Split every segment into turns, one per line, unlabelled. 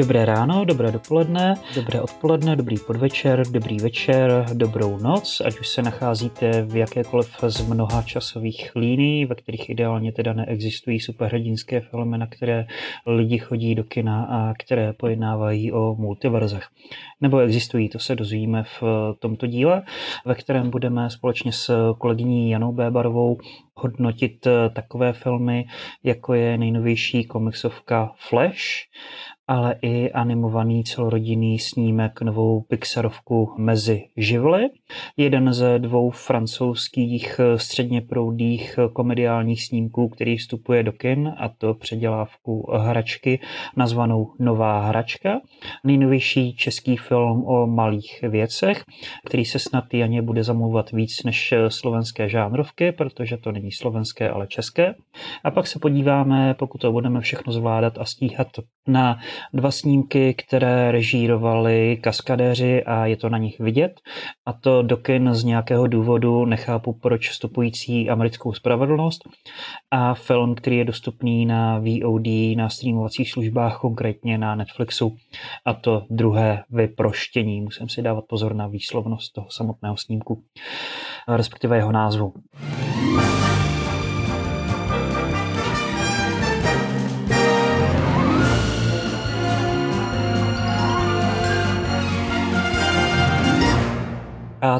Dobré ráno, dobré dopoledne, dobré odpoledne, dobrý podvečer, dobrý večer, dobrou noc, ať už se nacházíte v jakékoliv z mnoha časových líní, ve kterých ideálně teda neexistují superhrdinské filmy, na které lidi chodí do kina a které pojednávají o multiverzech. Nebo existují, to se dozvíme v tomto díle, ve kterém budeme společně s kolegyní Janou Bébarovou hodnotit takové filmy, jako je nejnovější komiksovka Flash, ale i animovaný celorodinný snímek novou Pixarovku Mezi živly. Jeden ze dvou francouzských středně proudých komediálních snímků, který vstupuje do kin, a to předělávku hračky nazvanou Nová hračka. Nejnovější český film o malých věcech, který se snad Janě bude zamluvat víc než slovenské žánrovky, protože to není slovenské, ale české. A pak se podíváme, pokud to budeme všechno zvládat a stíhat, na dva snímky, které režírovali kaskadéři a je to na nich vidět. A to dokin z nějakého důvodu nechápu, proč vstupující americkou spravedlnost. A film, který je dostupný na VOD, na streamovacích službách, konkrétně na Netflixu. A to druhé vyproštění. Musím si dávat pozor na výslovnost toho samotného snímku, respektive jeho názvu.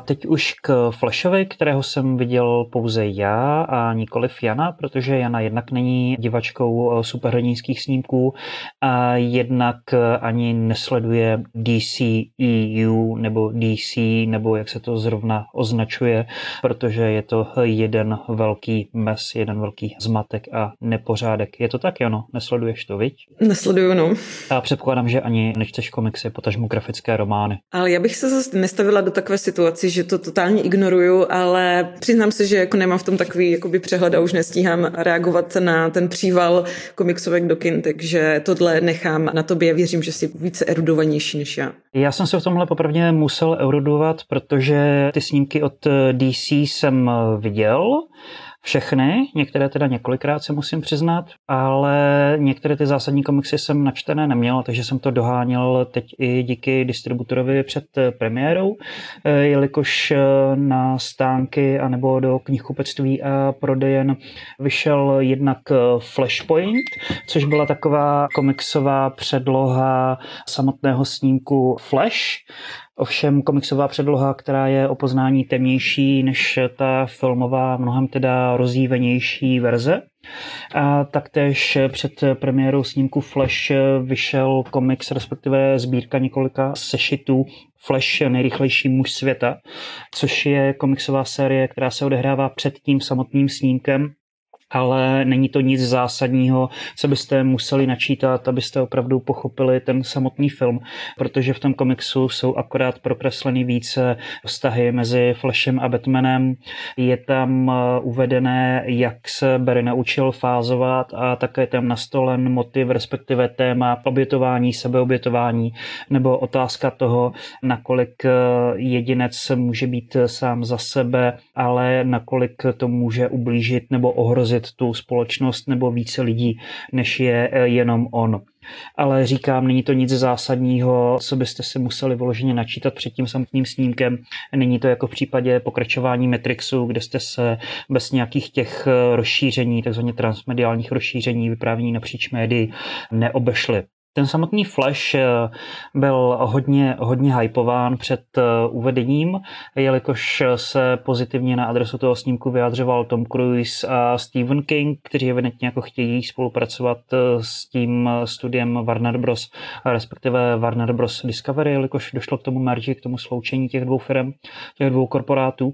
A teď už k Flashovi, kterého jsem viděl pouze já a nikoliv Jana, protože Jana jednak není divačkou eh, superhrdinských snímků a jednak eh, ani nesleduje DCEU nebo DC, nebo jak se to zrovna označuje, protože je to jeden velký mes, jeden velký zmatek a nepořádek. Je to tak, Jano? Nesleduješ to, viď?
Nesleduju, no.
A předpokládám, že ani nečteš komiksy, potažmu grafické romány.
Ale já bych se zase nestavila do takové situace, že to totálně ignoruju, ale přiznám se, že jako nemám v tom takový jakoby přehled a už nestíhám reagovat na ten příval komiksovek do kin, takže tohle nechám na tobě. Věřím, že jsi více erudovanější než já.
Já jsem se v tomhle popravdě musel erudovat, protože ty snímky od DC jsem viděl všechny, některé teda několikrát se musím přiznat, ale některé ty zásadní komiksy jsem načtené neměl, takže jsem to doháněl teď i díky distributorovi před premiérou, eh, jelikož eh, na stánky anebo do knihkupectví a prodejen vyšel jednak eh, Flashpoint, což byla taková komiksová předloha samotného snímku Flash, Ovšem komiksová předloha, která je o poznání temnější než ta filmová, mnohem teda rozjívenější verze. A taktéž před premiérou snímku Flash vyšel komiks, respektive sbírka několika sešitů Flash nejrychlejší muž světa, což je komiksová série, která se odehrává před tím samotným snímkem ale není to nic zásadního, co byste museli načítat, abyste opravdu pochopili ten samotný film, protože v tom komiksu jsou akorát prokresleny více vztahy mezi Flashem a Batmanem. Je tam uh, uvedené, jak se Barry naučil fázovat a také tam nastolen motiv, respektive téma obětování, sebeobětování, nebo otázka toho, nakolik uh, jedinec může být sám za sebe, ale nakolik to může ublížit nebo ohrozit rozvíjet tu společnost nebo více lidí, než je eh, jenom on. Ale říkám, není to nic zásadního, co byste si museli vyloženě načítat před tím samotným snímkem. Není to jako v případě pokračování Matrixu, kde jste se bez nějakých těch eh, rozšíření, takzvaně transmediálních rozšíření, vyprávění napříč médií neobešli. Ten samotný Flash eh, byl hodně, hodně hypován před eh, uvedením, jelikož se pozitivně na adresu toho snímku vyjadřoval Tom Cruise a Stephen King, kteří evidentně jako chtějí spolupracovat eh, s tím studiem Warner Bros., respektive Warner Bros. Discovery, jelikož došlo k tomu merži, k tomu sloučení těch dvou firm, těch dvou korporátů.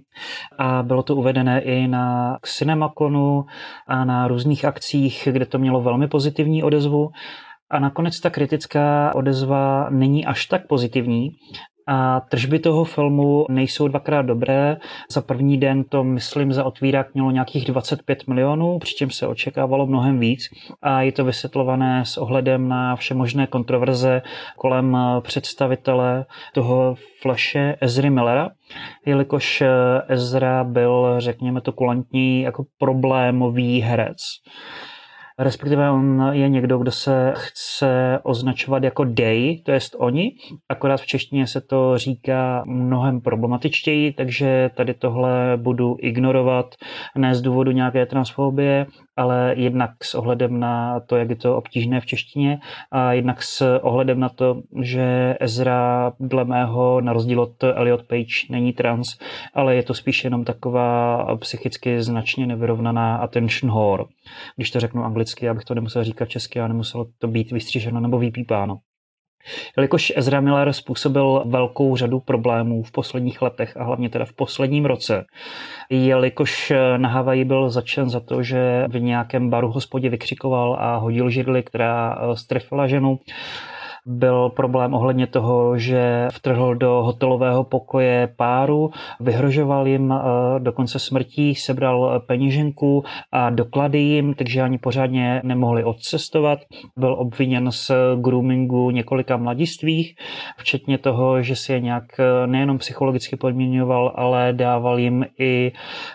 A bylo to uvedené i na Cinemaconu a na různých akcích, kde to mělo velmi pozitivní odezvu. A nakonec ta kritická odezva není až tak pozitivní, a tržby toho filmu nejsou dvakrát dobré. Za první den to, myslím, za otvírák mělo nějakých 25 milionů, přičem se očekávalo mnohem víc. A je to vysvětlované s ohledem na všemožné kontroverze kolem představitele toho Flashe Ezry Millera, jelikož Ezra byl, řekněme to kulantní, jako problémový herec respektive on je někdo, kdo se chce označovat jako they, to jest oni, akorát v češtině se to říká mnohem problematičtěji, takže tady tohle budu ignorovat, ne z důvodu nějaké transfobie, ale jednak s ohledem na to, jak je to obtížné v češtině a jednak s ohledem na to, že Ezra dle mého, na rozdíl od Elliot Page, není trans, ale je to spíš jenom taková psychicky značně nevyrovnaná attention whore. Když to řeknu anglicky, abych to nemusel říkat česky a nemuselo to být vystříženo nebo vypípáno. Jelikož Ezra Miller způsobil velkou řadu problémů v posledních letech a hlavně teda v posledním roce, jelikož na Havaji byl začen za to, že v nějakém baru hospodě vykřikoval a hodil židli, která strefila ženu, byl problém ohledně toho, že vtrhl do hotelového pokoje páru, vyhrožoval jim eh, dokonce smrtí, sebral peněženku a doklady jim, takže ani pořádně nemohli odcestovat. Byl obviněn z groomingu několika mladistvých, včetně toho, že si je nějak eh, nejenom psychologicky podměňoval, ale dával jim i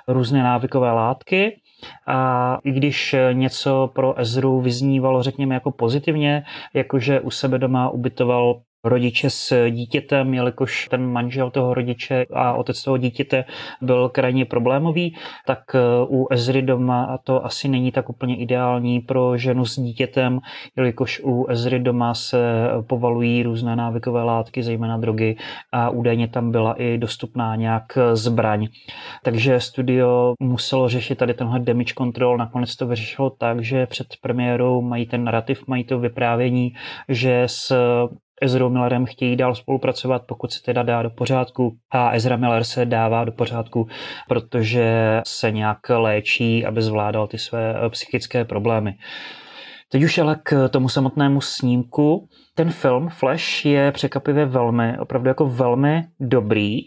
různé návykové látky. A i když něco pro Ezru vyznívalo, řekněme, jako pozitivně, jakože u sebe doma ubytoval rodiče s dítětem, jelikož ten manžel toho rodiče a otec toho dítěte byl krajně problémový, tak eh, u Ezry doma to asi není tak úplně ideální pro ženu s dítětem, jelikož u Ezry doma se povalují různé návykové látky, zejména drogy a údajně tam byla i dostupná nějak zbraň. Takže studio muselo řešit tady tenhle damage control, nakonec to vyřešilo tak, že před premiérou mají ten narrativ, mají to vyprávění, že s Ezra Millerem chtějí dál spolupracovat, pokud se teda dá do pořádku. A Ezra Miller se dává do pořádku, protože se nějak léčí, aby zvládal ty své eh, psychické problémy. Teď už ale k tomu samotnému snímku. Ten film Flash je překvapivě velmi, opravdu jako velmi dobrý.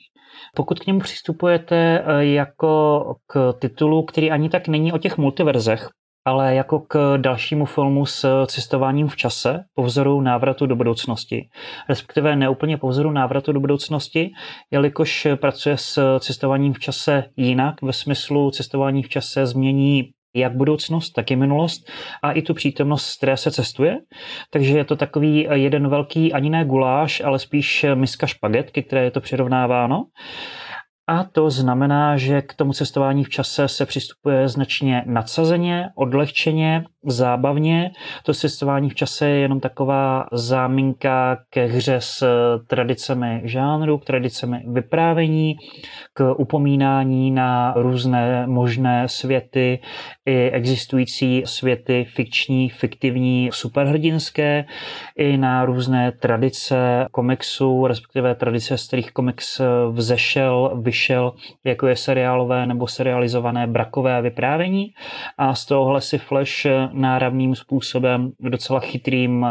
Pokud k němu přistupujete eh, jako k titulu, který ani tak není o těch multiverzech, ale jako k dalšímu filmu s cestováním v čase po vzoru návratu do budoucnosti. Respektive neúplně po vzoru návratu do budoucnosti, jelikož pracuje s cestováním v čase jinak, ve smyslu cestování v čase změní jak budoucnost, tak i minulost a i tu přítomnost, z které se cestuje. Takže je to takový jeden velký ani ne guláš, ale spíš miska špagetky, které je to přirovnáváno. A to znamená, že k tomu cestování v čase se přistupuje značně nadsazeně, odlehčeně, zábavně. To cestování v čase je jenom taková záminka ke hře s tradicemi žánru, k tradicemi vyprávění, k upomínání na různé možné světy, i existující světy fikční, fiktivní, superhrdinské, i na různé tradice komiksu, respektive tradice, z kterých komiks vzešel, vyšel, jako je seriálové nebo serializované brakové vyprávění. A z tohohle si Flash náravným způsobem docela chytrým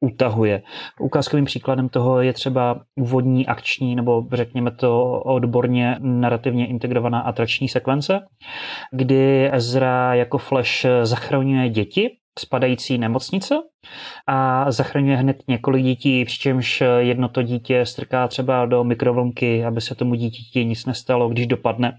utahuje. Ukázkovým příkladem toho je třeba úvodní akční nebo řekněme to odborně narrativně integrovaná atrační sekvence, kdy Ezra jako Flash zachraňuje děti spadající nemocnice a zachraňuje hned několik dětí, přičemž jedno to dítě strká třeba do mikrovlnky, aby se tomu dítěti nic nestalo, když dopadne.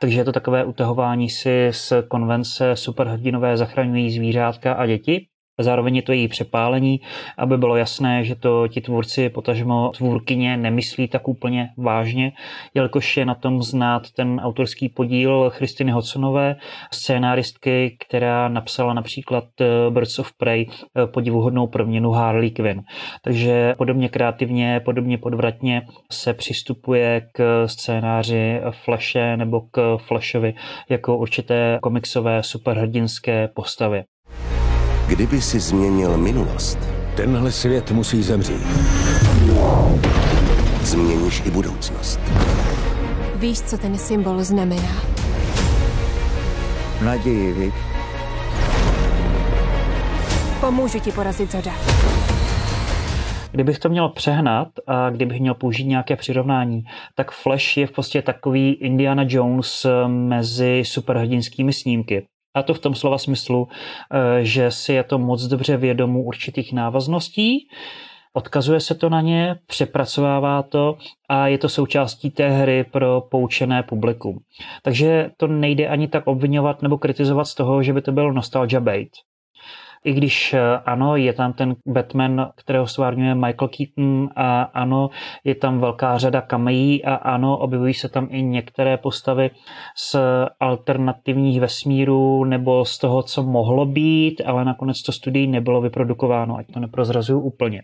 Takže je to takové utahování si z konvence superhrdinové zachraňují zvířátka a děti. Zároveň je to její přepálení, aby bylo jasné, že to ti tvůrci, potažmo tvůrkyně, nemyslí tak úplně vážně, jelikož je na tom znát ten autorský podíl Christiny Hodsonové, scénáristky, která napsala například eh, Birds of Prey, eh, podivuhodnou proměnu Harley Quinn. Takže podobně kreativně, podobně podvratně se přistupuje k scénáři Flashe nebo k Flashovi jako určité komiksové superhrdinské postavě.
Kdyby si změnil minulost,
tenhle svět musí zemřít.
Změníš i budoucnost.
Víš, co ten symbol znamená?
Naději, viď?
Pomůžu ti porazit Zoda.
Kdybych to měl přehnat a kdybych měl použít nějaké přirovnání, tak Flash je v podstatě takový Indiana Jones mezi superhrdinskými snímky. A to v tom slova smyslu, eh, že si je to moc dobře vědomu určitých návazností, odkazuje se to na ně, přepracovává to a je to součástí té hry pro poučené publikum. Takže to nejde ani tak obvinovat nebo kritizovat z toho, že by to byl nostalgia bait. I když ano, je tam ten Batman, kterého stvárňuje Michael Keaton a ano, je tam velká řada kamejí a ano, objevují se tam i některé postavy z alternativních vesmírů nebo z toho, co mohlo být, ale nakonec to studií nebylo vyprodukováno, ať to neprozrazuju úplně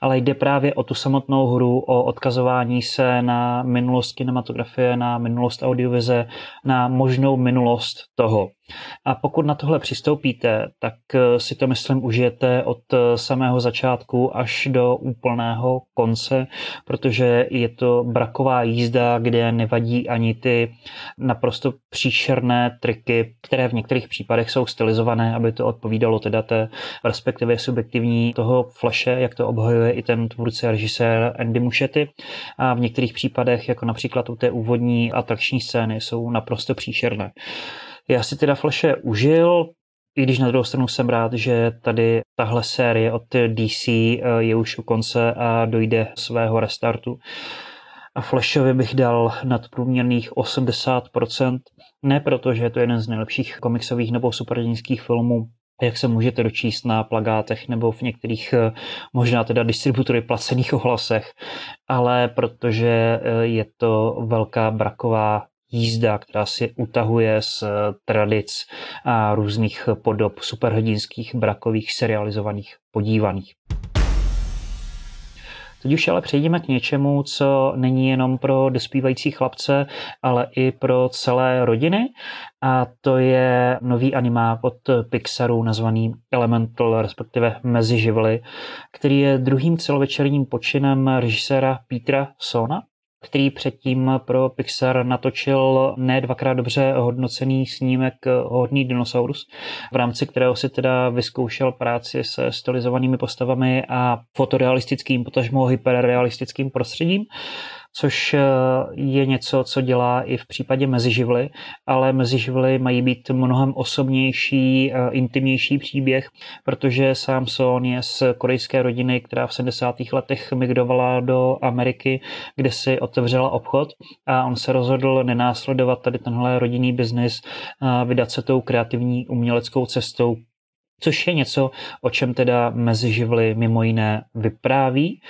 ale jde právě o tu samotnou hru, o odkazování se na minulost kinematografie, na minulost audiovize, na možnou minulost toho. A pokud na tohle přistoupíte, tak eh, si to myslím užijete od eh, samého začátku až do úplného konce, protože je to braková jízda, kde nevadí ani ty naprosto příšerné triky, které v některých případech jsou stylizované, aby to odpovídalo teda té respektive subjektivní toho flashe, jak to obhajuje i ten tvůrce a režisér Andy Muschietti. A v některých případech, jako například u té úvodní atrakční scény, jsou naprosto příšerné. Já si teda Flashe užil, i když na druhou stranu jsem rád, že tady tahle série od DC eh, je už u konce a dojde svého restartu. A Flashovi bych dal nadprůměrných 80%, ne proto, že je to jeden z nejlepších komiksových nebo superdějinských filmů, jak se můžete dočíst na plagátech nebo v některých eh, možná teda distributory placených ohlasech, ale protože eh, je to velká braková jízda, která si utahuje z tradic a různých podob superhrdinských, brakových, serializovaných, podívaných. Teď už ale přejdeme k něčemu, co není jenom pro dospívající chlapce, ale i pro celé rodiny. A to je nový animák od Pixaru nazvaný Elemental, respektive Meziživly, který je druhým celovečerním počinem režiséra Petra Sona, který předtím pro Pixar natočil ne dvakrát dobře hodnocený snímek Hodný dinosaurus, v rámci kterého si teda vyzkoušel práci se stylizovanými postavami a fotorealistickým, potažmo hyperrealistickým prostředím což eh, je něco, co dělá i v případě meziživly, ale meziživly mají být mnohem osobnější, eh, intimnější příběh, protože sám Son je z korejské rodiny, která v 70. letech migrovala do Ameriky, kde si otevřela obchod a on se rozhodl nenásledovat tady tenhle rodinný biznis, vydat se tou kreativní uměleckou cestou, což je něco, o čem teda mezi živly mimo jiné vypráví.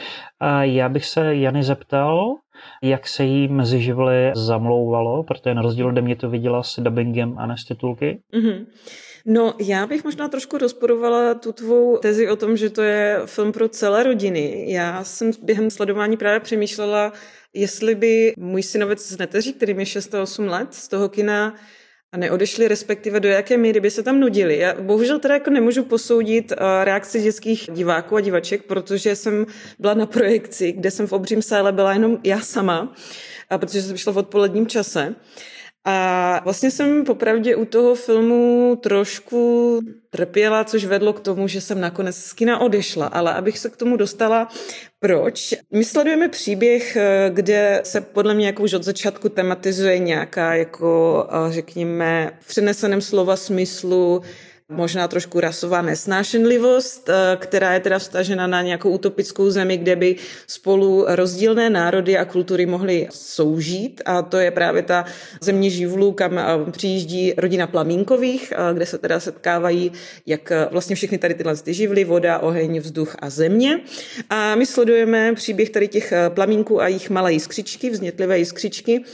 A já bych se Jany zeptal, jak se jí mezi živly zamlouvalo, protože na rozdíl ode mě to viděla s dubbingem a ne s titulky. Mm-hmm.
No, já bych možná trošku rozporovala tu tvou tezi o tom, že to je film pro celé rodiny. Já jsem během sledování právě přemýšlela, jestli by můj synovec z neteří, který je 6 a 8 let, z toho kina a neodešli, respektive do jaké míry by se tam nudili. Já bohužel teda jako nemůžu posoudit eh, reakci dětských diváků a divaček, protože jsem byla na projekci, kde jsem v obřím sále byla jenom já sama, a protože jsem šla v odpoledním čase. A vlastně jsem popravdě u toho filmu trošku trpěla, což vedlo k tomu, že jsem nakonec z kina odešla. Ale abych se k tomu dostala, proč? My sledujeme příběh, eh, kde se podle mě jako už od začátku tematizuje nějaká, jako eh, řekněme, v přeneseném slova smyslu možná trošku rasová nesnášenlivost, eh, která je teda vstažena na nějakou utopickou zemi, kde by spolu rozdílné národy a kultury mohly soužít a to je právě ta země živlů, kam eh, přijíždí rodina Plamínkových, eh, kde se teda setkávají jak vlastně všechny tady tyhle ty živly, voda, oheň, vzduch a země. A my sledujeme příběh tady těch plamínků a jejich malé jiskřičky, vznětlivé jiskřičky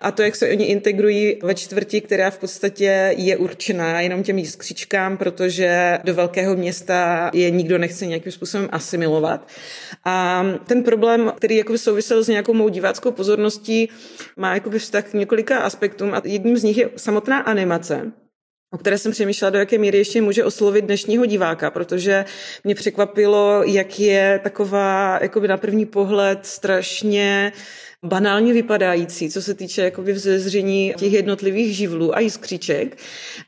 a to, jak se oni integrují ve čtvrti, která v podstatě je určená jenom těm jiskřičkám říkám, protože do velkého města je nikdo nechce nějakým způsobem asimilovat. A ten problém, který jako souvisel s nějakou mou diváckou pozorností, má jakoby vztah k několika aspektům a jedním z nich je samotná animace o které jsem přemýšlela, do jaké míry ještě může oslovit dnešního diváka, protože mě překvapilo, jak je taková, jakoby na první pohled, strašně banálně vypadající, co se týče jakoby vzezření těch jednotlivých živlů a jiskříček.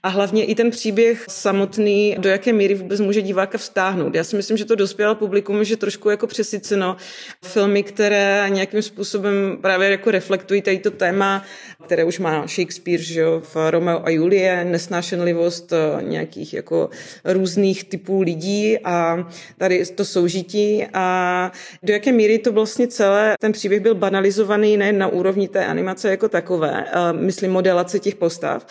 A hlavně i ten příběh samotný, do jaké míry vůbec může diváka vztáhnout. Já si myslím, že to dospělé publikum že trošku jako přesyceno filmy, které nějakým způsobem právě jako reflektují tady to téma, které už má Shakespeare, že jo, v Romeo a Julie, nesnášenlivost eh, nějakých jako různých typů lidí a tady to soužití a do jaké míry to vlastně celé, ten příběh byl banalizovaný zpracovaný nejen na úrovni té animace jako takové, myslím modelace těch postav,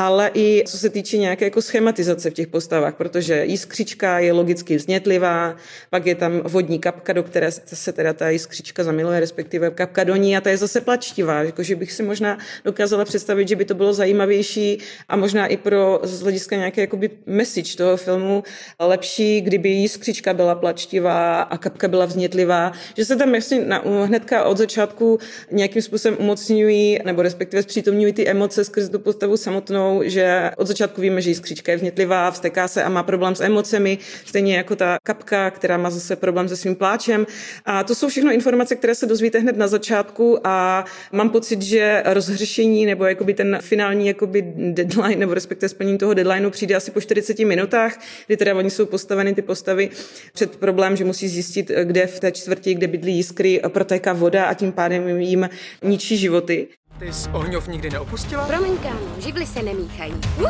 ale i co se týče nějaké jako schematizace v těch postavách, protože jiskřička je logicky vznětlivá, pak je tam vodní kapka, do které se teda ta jiskřička zamiluje, respektive kapka do ní a ta je zase plačtivá, jakože bych si možná dokázala představit, že by to bylo zajímavější a možná i pro z hlediska nějaké jakoby message toho filmu lepší, kdyby jiskřička byla plačtivá a kapka byla vznětlivá, že se tam jasně na, hnedka od začátku nějakým způsobem umocňují nebo respektive zpřítomňují ty emoce skrze tu postavu samotnou, že od začátku víme, že jiskřička je vznětlivá, vsteká se a má problém s emocemi, stejně jako ta kapka, která má zase problém se svým pláčem. A to jsou všechno informace, které se dozvíte hned na začátku a mám pocit, že rozhřešení nebo jakoby ten finální jakoby deadline nebo respektive splnění toho deadlineu přijde asi po 40 minutách, kdy teda oni jsou postaveny ty postavy před problém, že musí zjistit, kde v té čtvrti, kde bydlí jiskry, protéká voda a tím pádem jim ničí životy.
Ty jsi ohňov nikdy neopustila?
Promiň, kámo, živly se nemíchají. Uh!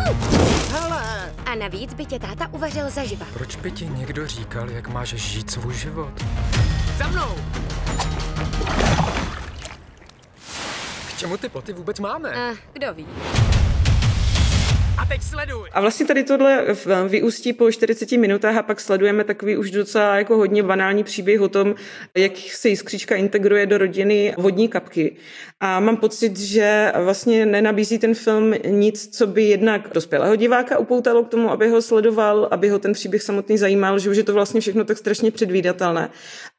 Hele!
A navíc by tě táta uvařil zaživa.
Proč by ti někdo říkal, jak máš žít svůj život? Za mnou! K čemu ty poty vůbec máme?
Uh, kdo ví?
A teď sleduj!
A vlastně tady tohle vyústí po 40 minutách a pak sledujeme takový už docela jako hodně banální příběh o tom, jak se jiskřička integruje do rodiny vodní kapky. A mám pocit, že vlastně nenabízí ten film nic, co by jednak dospělého diváka upoutalo k tomu, aby ho sledoval, aby ho ten příběh samotný zajímal, že už je to vlastně všechno tak strašně předvídatelné.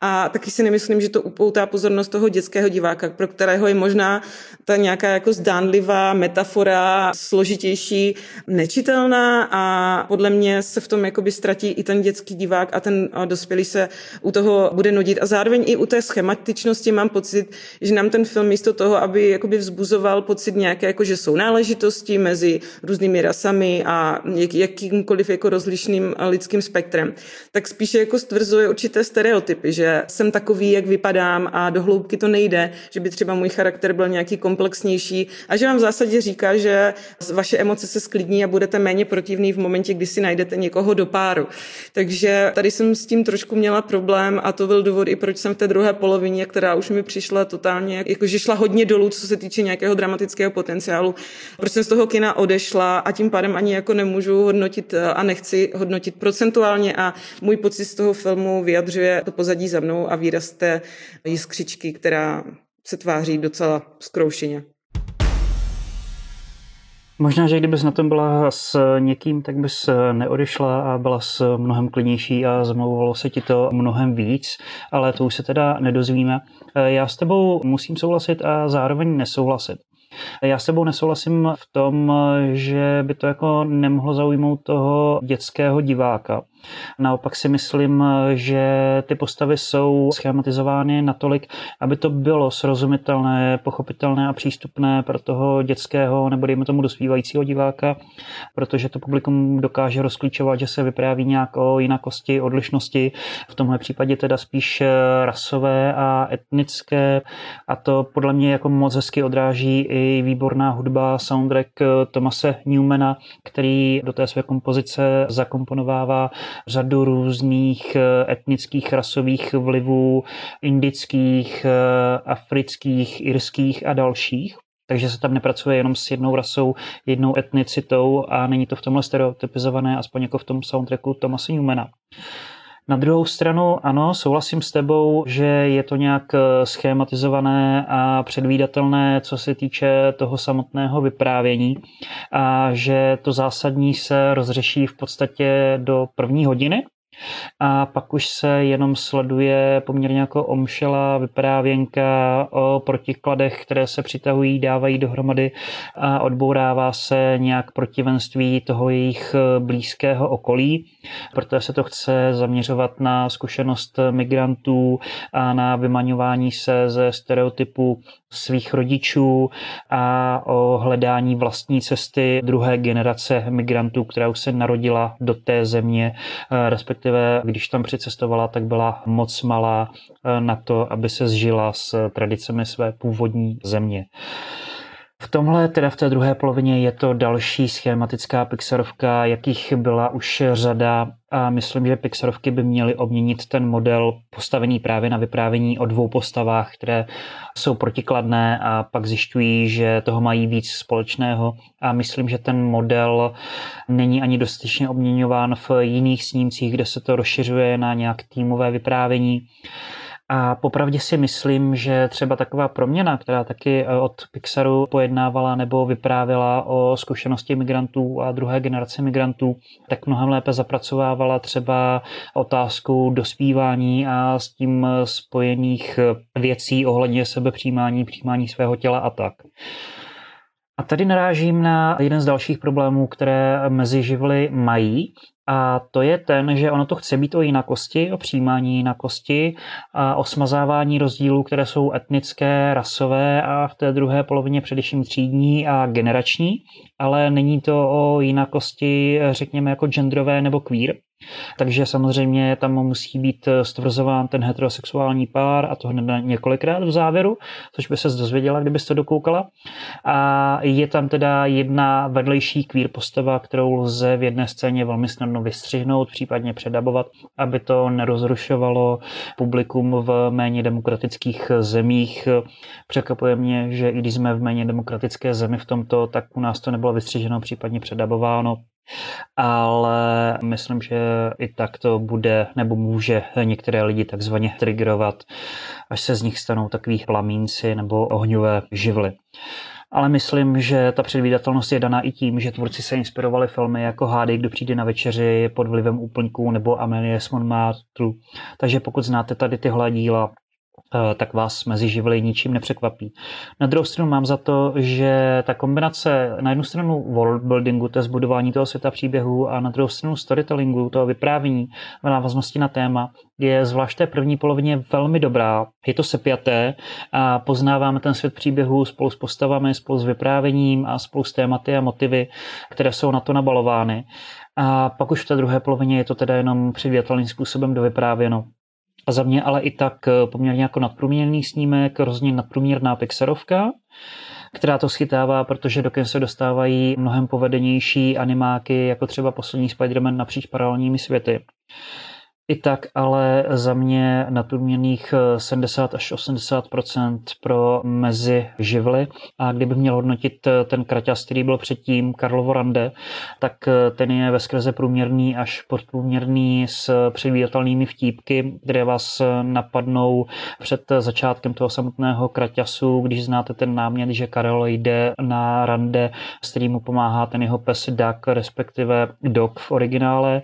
A taky si nemyslím, že to upoutá pozornost toho dětského diváka, pro kterého je možná ta nějaká jako zdánlivá metafora složitější nečitelná a podle mě se v tom jakoby ztratí i ten dětský divák a ten dospělý se u toho bude nudit. A zároveň i u té schematičnosti mám pocit, že nám ten film místo toho, aby jakoby vzbuzoval pocit nějaké, jako že jsou náležitosti mezi různými rasami a jak, jakýmkoliv jako rozlišným lidským spektrem, tak spíše jako stvrzuje určité stereotypy, že jsem takový, jak vypadám a do hloubky to nejde, že by třeba můj charakter byl nějaký komplexnější a že vám v zásadě říká, že vaše emoce se sklidí klidní a budete méně protivný v momentě, kdy si najdete někoho do páru. Takže tady jsem s tím trošku měla problém a to byl důvod i proč jsem v té druhé polovině, která už mi přišla totálně, jakože šla hodně dolů, co se týče nějakého dramatického potenciálu. Proč jsem z toho kina odešla a tím pádem ani jako nemůžu hodnotit a nechci hodnotit procentuálně a můj pocit z toho filmu vyjadřuje to pozadí za mnou a výraz té jiskřičky, která se tváří docela zkroušeně.
Možná, že kdybys na tom byla s někým, tak bys neodešla a byla s mnohem klidnější a zamlouvalo se ti to mnohem víc, ale to už se teda nedozvíme. Já s tebou musím souhlasit a zároveň nesouhlasit. Já s tebou nesouhlasím v tom, že by to jako nemohlo zaujmout toho dětského diváka. Naopak si myslím, že ty postavy jsou schematizovány natolik, aby to bylo srozumitelné, pochopitelné a přístupné pro toho dětského nebo dejme tomu dospívajícího diváka, protože to publikum dokáže rozklíčovat, že se vypráví nějak o jinakosti, odlišnosti, v tomhle případě teda spíš rasové a etnické. A to podle mě jako moc hezky odráží i výborná hudba, soundtrack Tomase Newmana, který do té své kompozice zakomponovává řadu různých eh, etnických rasových vlivů, indických, eh, afrických, irských a dalších. Takže se tam nepracuje jenom s jednou rasou, jednou etnicitou a není to v tomhle stereotypizované, aspoň jako v tom soundtracku Thomasa Newmana. Na druhou stranu, ano, souhlasím s tebou, že je to nějak eh, schématizované a předvídatelné, co se týče toho samotného vyprávění a že to zásadní se rozřeší v podstatě do první hodiny, a pak už se jenom sleduje poměrně jako omšela vyprávěnka o protikladech, které se přitahují, dávají dohromady a odbourává se nějak protivenství toho jejich blízkého okolí. Proto se to chce zaměřovat na zkušenost migrantů a na vymaňování se ze stereotypů svých rodičů a o hledání vlastní cesty druhé generace migrantů, která už se narodila do té země, respektive když tam přicestovala, tak byla moc malá na to, aby se zžila s tradicemi své původní země. V tomhle, teda v té druhé polovině, je to další schematická Pixarovka, jakých byla už řada a myslím, že Pixarovky by měly obměnit ten model postavený právě na vyprávění o dvou postavách, které jsou protikladné a pak zjišťují, že toho mají víc společného a myslím, že ten model není ani dostatečně obměňován v jiných snímcích, kde se to rozšiřuje na nějak týmové vyprávění. A popravdě si myslím, že třeba taková proměna, která taky eh, od Pixaru pojednávala nebo vyprávěla o zkušenosti migrantů a druhé generace migrantů, tak mnohem lépe zapracovávala třeba otázku dospívání a s tím spojených věcí ohledně sebepřijímání, přijímání svého těla a tak. A tady narážím na jeden z dalších problémů, které mezi živly mají, a to je ten, že ono to chce být o jinakosti, o přijímání jinakosti a o smazávání rozdílů, které jsou etnické, rasové a v té druhé polovině především třídní a generační, ale není to o jinakosti, řekněme, jako genderové nebo queer. Takže samozřejmě tam musí být stvrzován ten heterosexuální pár a to hned několikrát v závěru, což by se dozvěděla, kdybyste to dokoukala. A je tam teda jedna vedlejší queer postava, kterou lze v jedné scéně velmi snadno vystřihnout, případně předabovat, aby to nerozrušovalo publikum v méně demokratických zemích. Překvapuje mě, že i když jsme v méně demokratické zemi v tomto, tak u nás to nebylo vystřiženo, případně předabováno ale myslím, že i tak to bude nebo může některé lidi takzvaně triggerovat, až se z nich stanou takový plamínci nebo ohňové živly. Ale myslím, že ta předvídatelnost je daná i tím, že tvůrci se inspirovali filmy jako Hádej, kdo přijde na večeři pod vlivem úplňků nebo Amelie Montmartre. Takže pokud znáte tady tyhle díla, tak vás mezi živly ničím nepřekvapí. Na druhou stranu mám za to, že ta kombinace na jednu stranu worldbuildingu, to je zbudování toho světa příběhu a na druhou stranu storytellingu, toho vyprávění v návaznosti na téma, je zvlášť té první polovině velmi dobrá. Je to sepjaté a poznáváme ten svět příběhu spolu s postavami, spolu s vyprávěním a spolu s tématy a motivy, které jsou na to nabalovány. A pak už v té druhé polovině je to teda jenom přivětelným způsobem dovyprávěno. A za mě ale i tak eh, poměrně jako nadprůměrný snímek, hrozně nadprůměrná Pixarovka, která to schytává, protože do se dostávají mnohem povedenější animáky, jako třeba poslední Spider-Man napříč paralelními světy. I tak ale za mě nadprůměrných 70 až 80% pro mezi živly. A kdybych měl hodnotit eh, ten kraťas, který byl předtím Karlovo Rande, tak eh, ten je ve skrze průměrný až podprůměrný s předvídatelnými vtípky, které vás eh, napadnou před začátkem toho samotného kraťasu, když znáte ten námět, že Karel jde na rande, s kterým mu pomáhá ten jeho pes Duck, respektive Dog v originále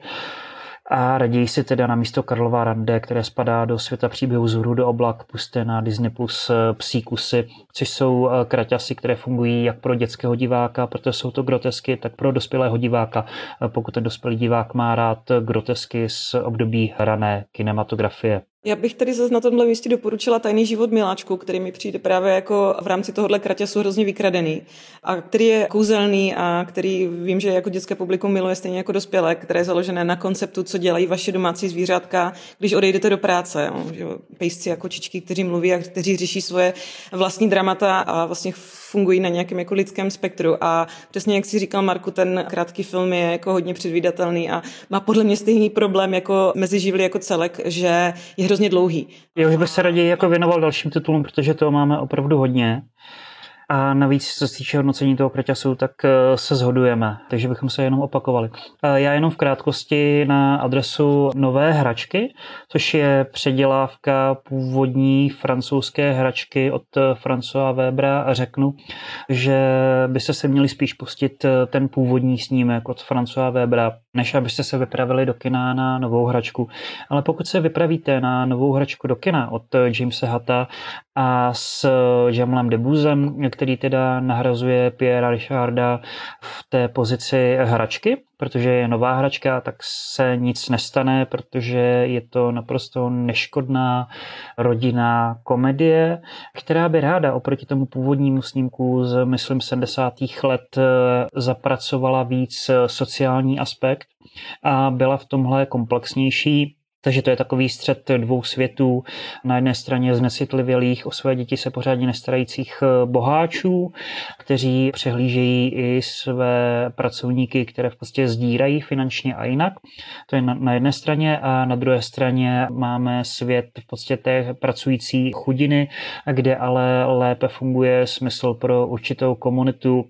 a raději si teda na místo Karlova Rande, které spadá do světa příběhu z hru do oblak, puste na Disney Plus eh, Psí kusy, což jsou eh, kraťasy, které fungují jak pro dětského diváka, protože jsou to grotesky, tak pro dospělého diváka, eh, pokud ten dospělý divák má rád grotesky z období rané kinematografie.
Já bych tady zase na tomhle místě doporučila Tajný život Miláčku, který mi přijde právě jako v rámci tohohle kraťasu hrozně vykradený a který je kouzelný a který vím, že jako dětské publikum miluje stejně jako dospělé, které je založené na konceptu, co dělají vaše domácí zvířátka, když odejdete do práce. Že pejsci a kočičky, kteří mluví a kteří řeší svoje vlastní dramata a vlastně fungují na nějakém jako lidském spektru. A přesně jak si říkal Marku, ten krátký film je jako hodně předvídatelný a má podle mě stejný problém jako mezi živly jako celek, že je hrozně dlouhý.
Já bych se raději jako věnoval dalším titulům, protože toho máme opravdu hodně. A navíc, co se týče hodnocení toho kraťasu, tak eh, se zhodujeme, takže bychom se jenom opakovali. Já jenom v krátkosti na adresu nové hračky, což je předělávka původní francouzské hračky od eh, François Webera řeknu, že byste se měli spíš pustit eh, ten původní snímek od François Webera, než abyste se vypravili do kina na novou hračku. Ale pokud se vypravíte na novou hračku do kina od Jamesa Hata a s Jamlem Debuzem, který teda nahrazuje Pierre Richarda v té pozici hračky, protože je nová hračka, tak se nic nestane, protože je to naprosto neškodná rodinná komedie, která by ráda oproti tomu původnímu snímku z, myslím, 70. let zapracovala víc sociální aspekt a byla v tomhle komplexnější Takže to je takový střed dvou světů. Na jedné straně znesitlivělých o své děti se pořádně nestarajících eh, boháčů, kteří přehlížejí i své pracovníky, které v podstatě zdírají finančně a jinak. To je na jedné straně a na druhé straně máme svět v podstatě té pracující chudiny, kde ale lépe funguje smysl pro určitou komunitu,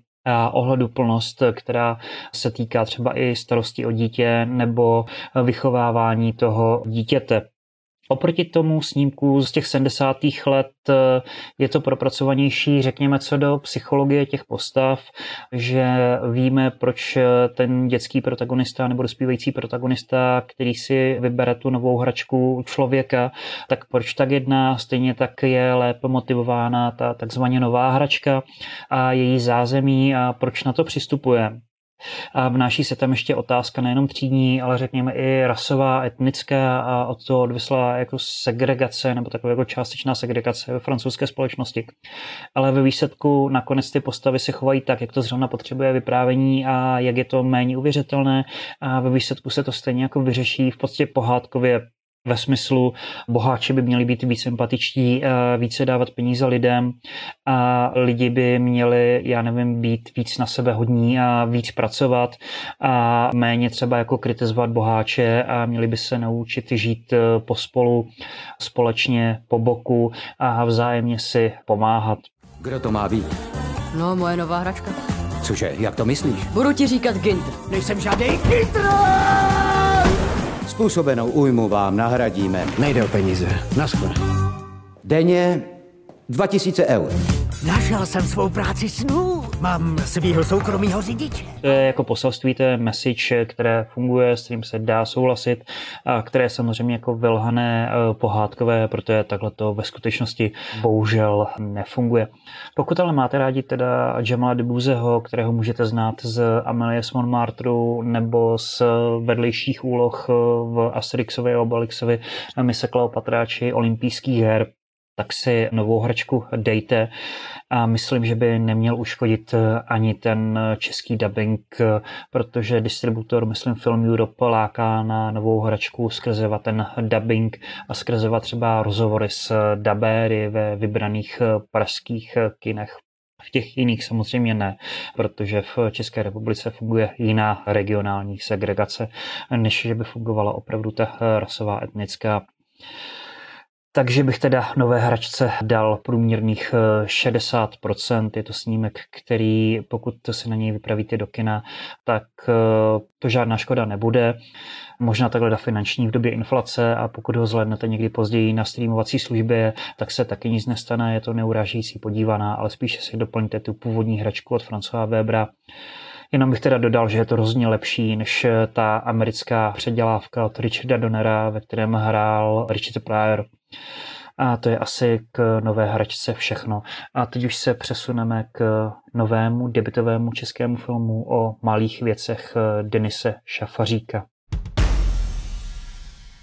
ohleduplnost, která se týká třeba i starosti o dítě nebo vychovávání toho dítěte. Oproti tomu snímku z těch 70. let eh, je to propracovanější, řekněme, co do psychologie těch postav, že víme, proč eh, ten dětský protagonista nebo dospívající protagonista, který si vybere tu novou hračku člověka, tak proč tak jedná, stejně tak je lépe motivována ta takzvaně nová hračka a její zázemí a proč na to přistupuje. A vnáší se tam ještě otázka nejenom třídní, ale řekněme i rasová, etnická a od toho odvislá jako segregace nebo taková jako částečná segregace ve francouzské společnosti. Ale ve výsledku nakonec ty postavy se chovají tak, jak to zrovna potřebuje vyprávění a jak je to méně uvěřitelné a ve výsledku se to stejně jako vyřeší v podstatě pohádkově ve smyslu boháči by měli být víc empatičtí, eh, více dávat peníze lidem a lidi by měli, já nevím, být víc na sebe hodní a víc pracovat a méně třeba jako kritizovat boháče a měli by se naučit žít eh, pospolu, společně, po boku a vzájemně si pomáhat.
Kdo to má být?
No, moje nová hračka.
Cože, jak to myslíš?
Budu ti říkat Ginter.
Nejsem žádný Ginter! Způsobenou újmu vám nahradíme.
Nejde o peníze. Naschle.
Denně 2000 eur.
Našel jsem svou práci snů. Mám svýho soukromého řidiče.
To je jako poselství, to je message, které funguje, s kterým se dá souhlasit a které je samozřejmě jako vylhané eh, pohádkové, protože takhle to ve skutečnosti bohužel nefunguje. Pokud ale máte rádi teda Jamala Debuzeho, kterého můžete znát z Amelie z Montmartru nebo z vedlejších úloh v Asterixovi a Obelixovi mise Kleopatra či olympijských her, tak si novou hračku dejte a myslím, že by neměl uškodit eh, ani ten eh, český dubbing, eh, protože distributor, myslím Film Europe, láká na novou hračku skrze ten dubbing a skrze třeba rozhovory s dabéry ve vybraných pražských kinech. V těch jiných samozřejmě ne, protože v České republice funguje jiná regionální segregace, než že by fungovala opravdu ta rasová etnická takže bych teda nové hračce dal průměrných 60%. Eh, Je to snímek, který pokud se na něj vypravíte do kina, tak eh, to žádná škoda nebude. Možná takhle da finanční v době inflace a pokud ho zhlednete někdy později na streamovací službě, tak se taky nic nestane, je to neurážící podívaná, ale spíše si doplňte tu původní hračku od Francova Webera. Jenom bych teda dodal, že je to rozhodně lepší než ta americká předělávka od Richarda Donnera, ve kterém hrál Richard Pryor. A to je asi k nové hračce všechno. A teď už se přesuneme k novému debitovému českému filmu o malých věcech Denise Šafaříka.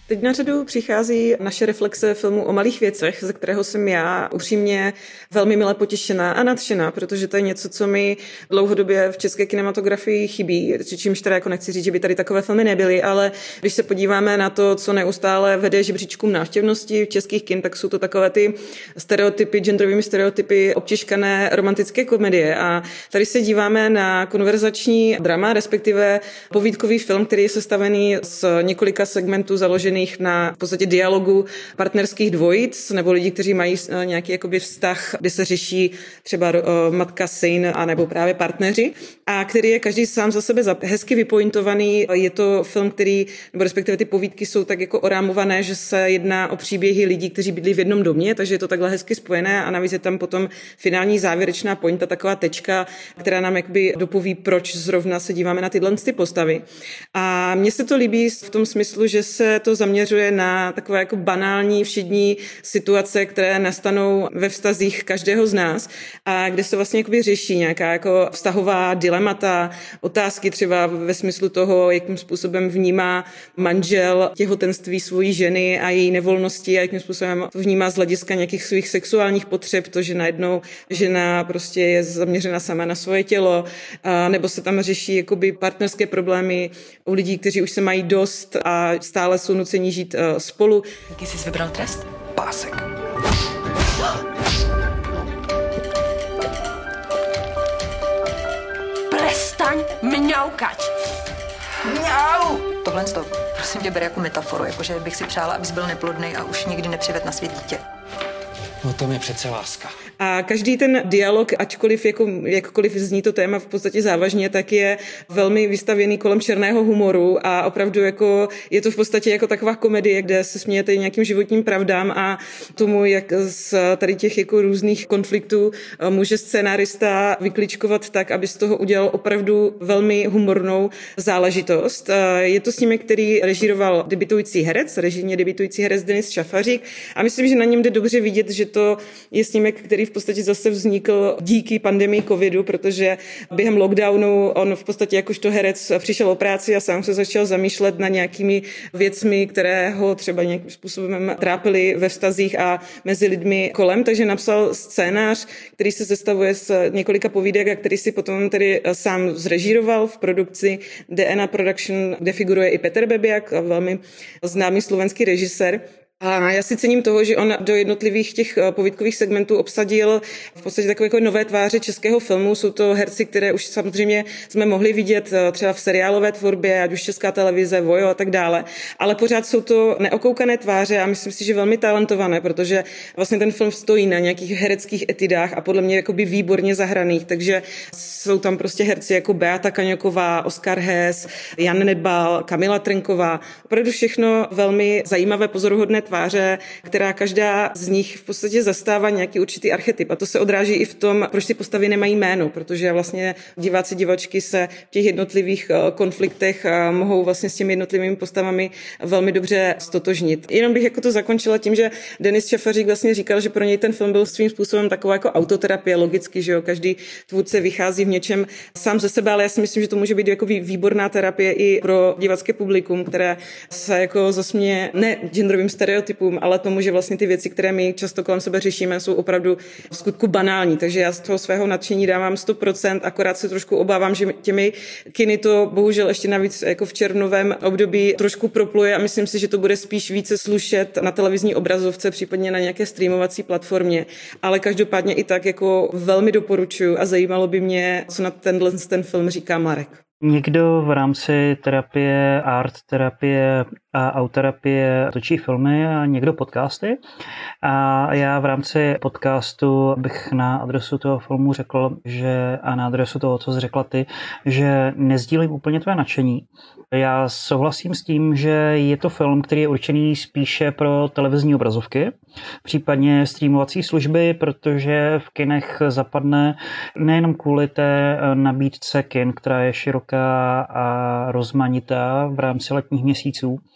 Teď na řadu přichází naše reflexe filmu o malých věcech, ze kterého jsem já upřímně velmi milé potěšená a nadšená, protože to je něco, co mi dlouhodobě v české kinematografii chybí, čímž teda jako nechci říct, že by tady takové filmy nebyly, ale když se podíváme na to, co neustále vede žebříčkům návštěvnosti v českých kin, tak jsou to takové ty stereotypy, genderovými stereotypy, obtěžkané romantické komedie. A tady se díváme na konverzační drama, respektive povídkový film, který je sestavený z několika segmentů založený založených na v podstatě dialogu partnerských dvojic nebo lidí, kteří mají eh, nějaký jakoby vztah, kde se řeší třeba eh, matka, syn a nebo právě partneři a který je každý sám za sebe hezky vypointovaný. Je to film, který, nebo respektive ty povídky jsou tak jako orámované, že se jedná o příběhy lidí, kteří bydlí v jednom domě, takže je to takhle hezky spojené a navíc je tam potom finální závěrečná pointa, taková tečka, která nám jakby dopoví, proč zrovna se díváme na tyhle ty postavy. A mně se to líbí v tom smyslu, že se to zaměřuje na takové jako banální všední situace, které nastanou ve vztazích každého z nás a kde se vlastně řeší nějaká jako vztahová dilemata, otázky třeba ve smyslu toho, jakým způsobem vnímá manžel těhotenství svojí ženy a její nevolnosti a jakým způsobem to vnímá z hlediska nějakých svých sexuálních potřeb, to, že najednou žena prostě je zaměřena sama na svoje tělo, a nebo se tam řeší jakoby partnerské problémy u lidí, kteří už se mají dost a stále jsou nuceni nuceni žít uh, spolu.
Jaký jsi vybral trest?
Pásek.
Prestaň mňaukať! Mňau! Tohle to, prosím tě, ber jako metaforu, jakože bych si přála, abys byl neplodný a už nikdy nepřived na svět dítě.
No to je přece láska.
A každý ten dialog, ačkoliv jako, jakkoliv zní to téma v podstatě závažně, tak je velmi vystavěný kolem černého humoru a opravdu jako je to v podstatě jako taková komedie, kde se smějete nějakým životním pravdám a tomu, jak z tady těch jako různých konfliktů eh, může scénárista vykličkovat tak, aby z toho udělal opravdu velmi humornou záležitost. Eh, je to snímek, který režíroval debitující herec, režijně debitující herec Denis Šafařík a myslím, že na něm jde dobře vidět, že to je snímek, který v podstatě zase vznikl díky pandemii covidu, protože během lockdownu on v podstatě jakožto herec přišel o práci a sám se začal zamýšlet na nějakými věcmi, které ho třeba nějakým způsobem trápily ve vztazích a mezi lidmi kolem, takže napsal scénář, který se sestavuje z několika povídek a který si potom tedy sám zrežíroval v produkci DNA Production, kde figuruje i Petr Bebiak, velmi známý slovenský režisér. A já si cením toho, že on do jednotlivých těch eh, povídkových segmentů obsadil v podstatě takové jako nové tváře českého filmu. Jsou to herci, které už samozřejmě jsme mohli vidět eh, třeba v seriálové tvorbě, ať už Česká televize, Vojo a tak dále. Ale pořád jsou to neokoukané tváře a myslím si, že velmi talentované, protože vlastně ten film stojí na nějakých hereckých etidách a podle mě jakoby výborně zahraných. Takže jsou tam prostě herci jako Beata Kaňoková, Oskar Hess, Jan Nedbal, Kamila Trenková. Opravdu všechno velmi zajímavé, pozoruhodné tváře tváře, která každá z nich v podstatě zastává nějaký určitý archetyp. A to se odráží i v tom, proč ty postavy nemají jméno, protože vlastně diváci, divačky se v těch jednotlivých eh, konfliktech eh, mohou vlastně s těmi jednotlivými postavami velmi dobře stotožnit. Jenom bych jako to zakončila tím, že Denis Šafařík vlastně říkal, že pro něj ten film byl svým způsobem taková jako autoterapie, logicky, že jo, každý tvůrce vychází v něčem sám ze sebe, ale já si myslím, že to může být jako výborná terapie i pro divacké publikum, které se jako zasměje ne genderovým stereotypům, stereotypům, ale tomu, že vlastně ty věci, které my často kolem sebe řešíme, jsou opravdu v skutku banální. Takže já z toho svého nadšení dávám 100%, akorát se trošku obávám, že těmi kiny to bohužel ještě navíc jako v červnovém období trošku propluje a myslím si, že to bude spíš více slušet na televizní obrazovce, případně na nějaké streamovací platformě. Ale každopádně i tak jako velmi doporučuji a zajímalo by mě, co na tenhle ten film říká Marek.
Někdo v rámci terapie, art terapie a autoterapie točí filmy a někdo podcasty. A já v rámci podcastu bych na adresu toho filmu řekl, že a na adresu toho, co jsi řekla ty, že nezdílím úplně tvé nadšení. Já souhlasím s tím, že je to film, který je určený spíše pro televizní obrazovky, případně streamovací služby, protože v kinech zapadne nejenom kvůli té nabídce kin, která je široká a rozmanitá v rámci letních měsíců,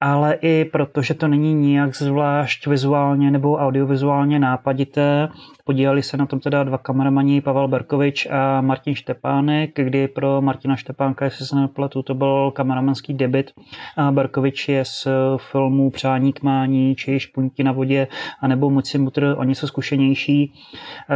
ale i protože to není nijak zvlášť vizuálně nebo audiovizuálně nápadité. Podíleli se na tom teda dva kameramani, Pavel Berkovič a Martin Štepánek, kdy pro Martina Štepánka, jestli se nepletu, to byl kameramanský debit. A Berkovič je z filmů Přání k mání, či Špunti na vodě, anebo Moci mutr o něco zkušenější.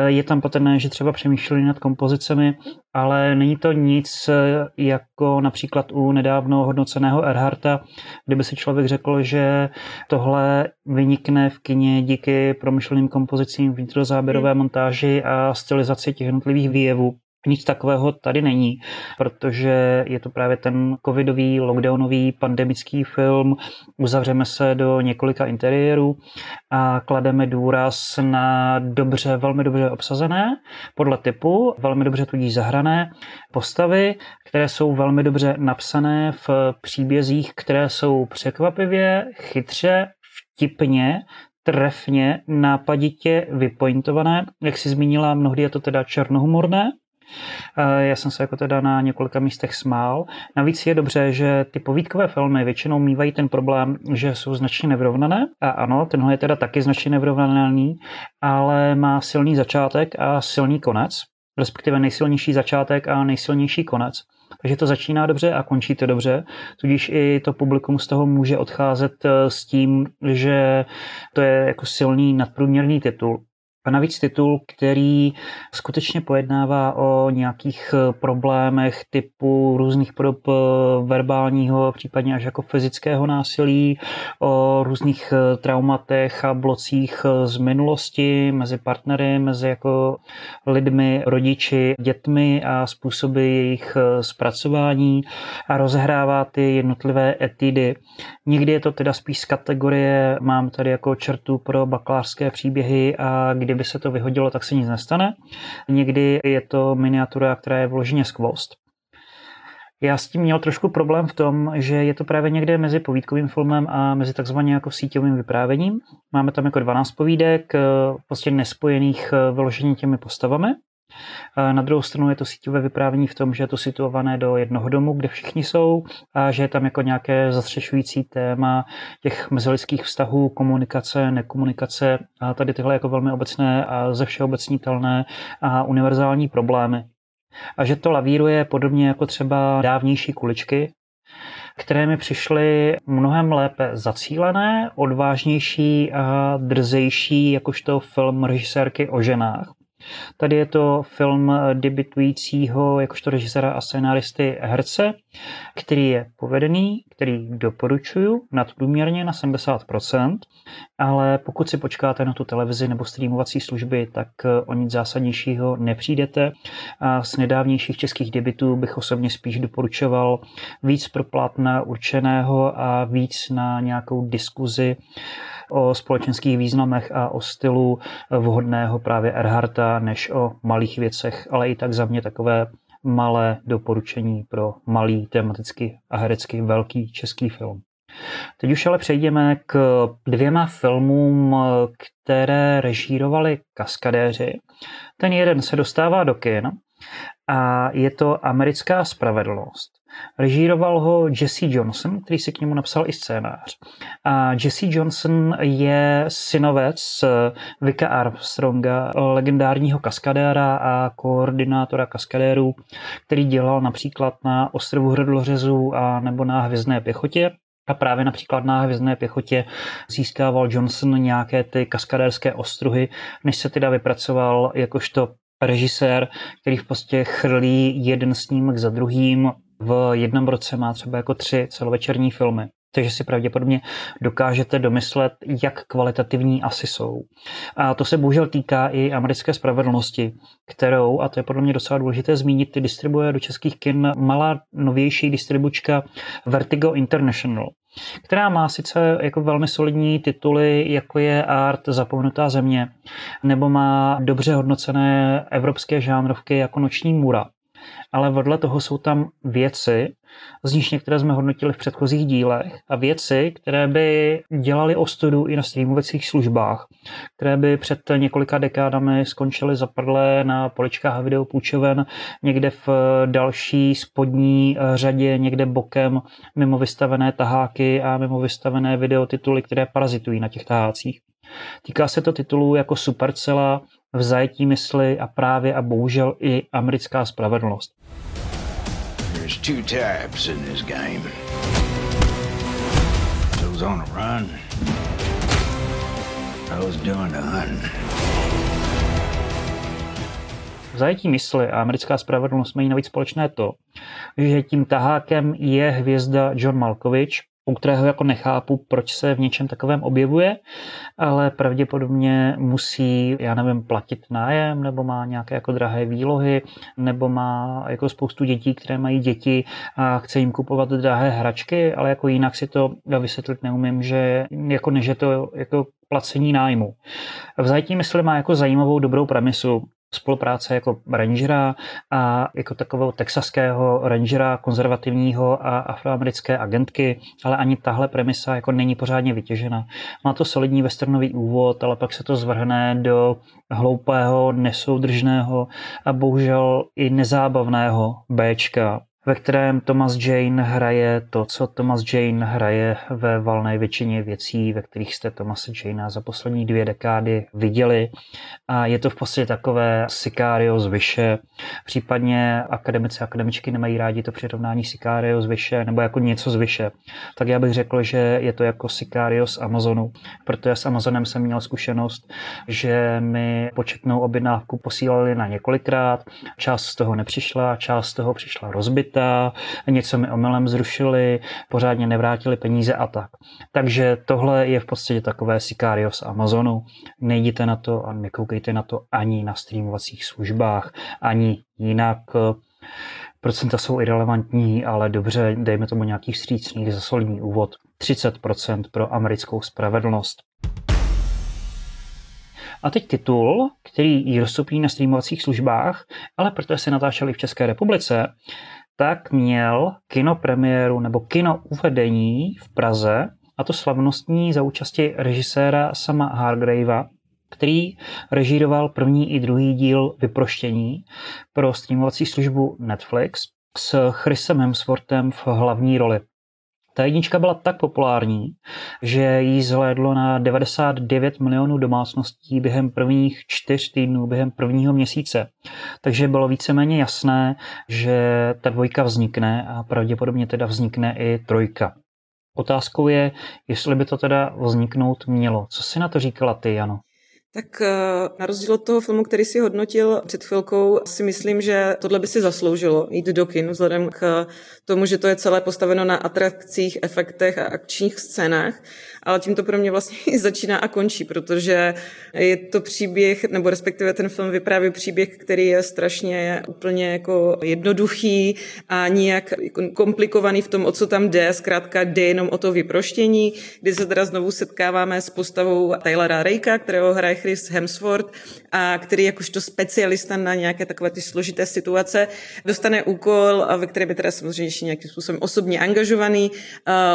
Je tam patrné, že třeba přemýšleli nad kompozicemi, ale není to nic jako například u nedávno hodnoceného Erharta, kdyby si člověk řekl, že tohle vynikne v kině díky promyšleným kompozicím, vnitrozáběrové montáži a stylizaci těch jednotlivých výjevů. Nic takového tady není, protože je to právě ten covidový, lockdownový, pandemický film. Uzavřeme se do několika interiérů a klademe důraz na dobře, velmi dobře obsazené, podle typu, velmi dobře tudíž zahrané postavy, které jsou velmi dobře napsané v příbězích, které jsou překvapivě, chytře, vtipně, trefně, nápaditě vypointované. Jak si zmínila, mnohdy je to teda černohumorné, já jsem se jako teda na několika místech smál. Navíc je dobře, že ty povídkové filmy většinou mývají ten problém, že jsou značně nevyrovnané. A ano, tenhle je teda taky značně nevyrovnaný, ale má silný začátek a silný konec, respektive nejsilnější začátek a nejsilnější konec. Takže to začíná dobře a končí to dobře, tudíž i to publikum z toho může odcházet eh, s tím, že to je jako silný nadprůměrný titul. A navíc titul, který skutečně pojednává o nějakých eh, problémech typu různých podob eh, verbálního, případně až jako fyzického násilí, o různých eh, traumatech a blocích z minulosti mezi partnery, mezi jako lidmi, rodiči, dětmi a způsoby jejich zpracování a rozehrává ty jednotlivé etidy. Někdy je to teda spíš z kategorie, mám tady jako čertu pro bakalářské příběhy a kdy kdyby se to vyhodilo, tak se nic nestane. Někdy je to miniatura, která je vloženě skvost. Já s tím měl trošku problém v tom, že je to právě někde mezi povídkovým filmem a mezi takzvaně jako síťovým vyprávěním. Máme tam jako 12 povídek, prostě nespojených vyloženě těmi postavami. Na druhou stranu je to síťové vyprávění v tom, že je to situované do jednoho domu, kde všichni jsou a že je tam jako nějaké zastřešující téma těch mezilidských vztahů, komunikace, nekomunikace a tady tyhle jako velmi obecné a ze všeobecnitelné a univerzální problémy. A že to lavíruje podobně jako třeba dávnější kuličky, které mi přišly mnohem lépe zacílené, odvážnější a drzejší, jakožto film režisérky o ženách. Tady je to film debitujícího jakožto režisera a scénáristy herce, který je povedený, který doporučuju nadprůměrně na 70%, ale pokud si počkáte na tu televizi nebo streamovací služby, tak o nic zásadnějšího nepřijdete. A z nedávnějších českých debitů bych osobně spíš doporučoval víc pro plátna určeného a víc na nějakou diskuzi o společenských významech a o stylu vhodného právě Erharta, než o malých věcech, ale i tak za mě takové malé doporučení pro malý tematicky a herecky velký český film. Teď už ale přejdeme k dvěma filmům, které režírovali kaskadéři. Ten jeden se dostává do kin a je to Americká spravedlnost. Režíroval ho Jesse Johnson, který si k němu napsal i scénář. A Jesse Johnson je synovec Vika Armstronga, legendárního kaskadéra a koordinátora kaskadérů, který dělal například na ostrovu Hrdlořezu a nebo na Hvězdné pěchotě. A právě například na hvězdné pěchotě získával Johnson nějaké ty kaskadérské ostruhy, než se teda vypracoval jakožto režisér, který v podstatě chrlí jeden snímek za druhým. V jednom roce má třeba jako tři celovečerní filmy. Takže si pravděpodobně dokážete domyslet, jak kvalitativní asi jsou. A to se bohužel týká i americké spravedlnosti, kterou, a to je podle mě docela důležité zmínit, ty distribuje do českých kin malá novější distribučka Vertigo International která má sice jako velmi solidní tituly, jako je Art Zapomenutá země, nebo má dobře hodnocené evropské žánrovky jako Noční můra ale vedle toho jsou tam věci, z nich některé jsme hodnotili v předchozích dílech, a věci, které by dělali ostudu i na streamovacích službách, které by před několika dekádami skončily zapadlé na poličkách videopůjčoven někde v další spodní řadě, někde bokem, mimo vystavené taháky a mimo vystavené videotituly, které parazitují na těch tahácích. Týká se to titulů jako Supercella, v zajetí mysli a právě a bohužel i americká spravedlnost. There's two types in this game. Those on a run. Those doing the hunting. V zajetí mysli a americká spravedlnost mají navíc společné to, že tím tahákem je hvězda John Malkovich, u kterého jako nechápu, proč se v něčem takovém objevuje, ale pravděpodobně musí, já nevím, platit nájem, nebo má nějaké jako drahé výlohy, nebo má jako spoustu dětí, které mají děti a chce jim kupovat drahé hračky, ale jako jinak si to vysvětlit neumím, že jako než je to jako placení nájmu. V zajetí mysli má jako zajímavou dobrou premisu, spolupráce jako rangera a jako takového texaského rangera, konzervativního a afroamerické agentky, ale ani tahle premisa jako není pořádně vytěžena. Má to solidní westernový úvod, ale pak se to zvrhne do hloupého, nesoudržného a bohužel i nezábavného Bčka, ve kterém Thomas Jane hraje to, co Thomas Jane hraje ve valné většině věcí, ve kterých jste Thomas Jane za poslední dvě dekády viděli. A je to v podstatě takové Sicario z vyše, případně akademici a akademičky nemají rádi to přirovnání Sicario z vyše, nebo jako něco z vyše. Tak já bych řekl, že je to jako Sicario z Amazonu, protože s Amazonem jsem měl zkušenost, že mi početnou objednávku posílali na několikrát, část z toho nepřišla, část z toho přišla rozbitá, něco mi omylem zrušili, pořádně nevrátili peníze a tak. Takže tohle je v podstatě takové Sicario z Amazonu. Nejděte na to a nekoukejte na to ani na streamovacích službách, ani jinak procenta jsou irrelevantní, ale dobře, dejme tomu nějaký vstřícný za solidní úvod. 30% pro americkou spravedlnost. A teď titul, který ji dostupný na streamovacích službách, ale protože se natáčeli v České republice, tak měl kinopremiéru nebo kino uvedení v Praze, a to slavnostní za účasti režiséra Sama Hargravea, který režíroval první i druhý díl Vyproštění pro streamovací službu Netflix s Chrisem Hemsworthem v hlavní roli. Ta jednička byla tak populární, že jí zhlédlo na 99 milionů domácností během prvních čtyř týdnů, během prvního měsíce. Takže bylo víceméně jasné, že ta dvojka vznikne a pravděpodobně teda vznikne i trojka. Otázkou je, jestli by to teda vzniknout mělo. Co si na to říkala ty, Jano?
Tak eh, na rozdíl od toho filmu, který si hodnotil před chvilkou, si myslím, že tohle by si zasloužilo jít do kin, vzhledem k tomu, že to je celé postaveno na atrakcích, efektech a akčních scénách ale tím to pro mě vlastně začíná a končí, protože je to příběh, nebo respektive ten film vypráví příběh, který je strašně úplně jako jednoduchý a nijak komplikovaný v tom, o co tam jde. Zkrátka jde jenom o to vyproštění, kdy se teda znovu setkáváme s postavou Taylora Rejka, kterého hraje Chris Hemsworth a který jakožto specialista na nějaké takové ty složité situace dostane úkol, ve kterém je teda samozřejmě nějakým způsobem osobně angažovaný,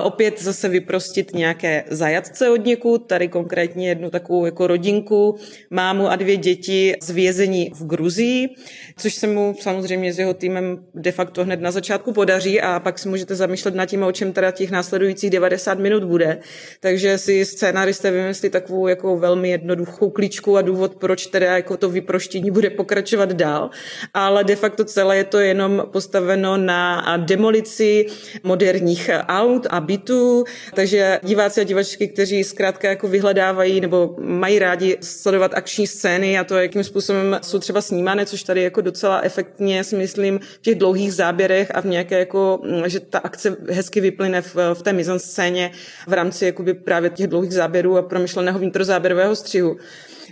opět zase vyprostit nějaké zajatce od někud, tady konkrétně jednu takovou jako rodinku, mámu a dvě děti z vězení v Gruzii, což se mu samozřejmě s jeho týmem de facto hned na začátku podaří a pak si můžete zamýšlet nad tím, o čem teda těch následujících 90 minut bude. Takže si scénaristé vymyslí takovou jako velmi jednoduchou klíčku a důvod, proč teda jako to vyproštění bude pokračovat dál, ale de facto celé je to jenom postaveno na demolici moderních aut a bytů, takže diváci a divačky diváčky, kteří zkrátka jako vyhledávají nebo mají rádi sledovat akční scény a to, jakým způsobem jsou třeba snímané, což tady jako docela efektně si myslím v těch dlouhých záběrech a v nějaké jako, že ta akce hezky vyplyne v, v té scéně v rámci jakoby právě těch dlouhých záběrů a promyšleného vnitrozáběrového střihu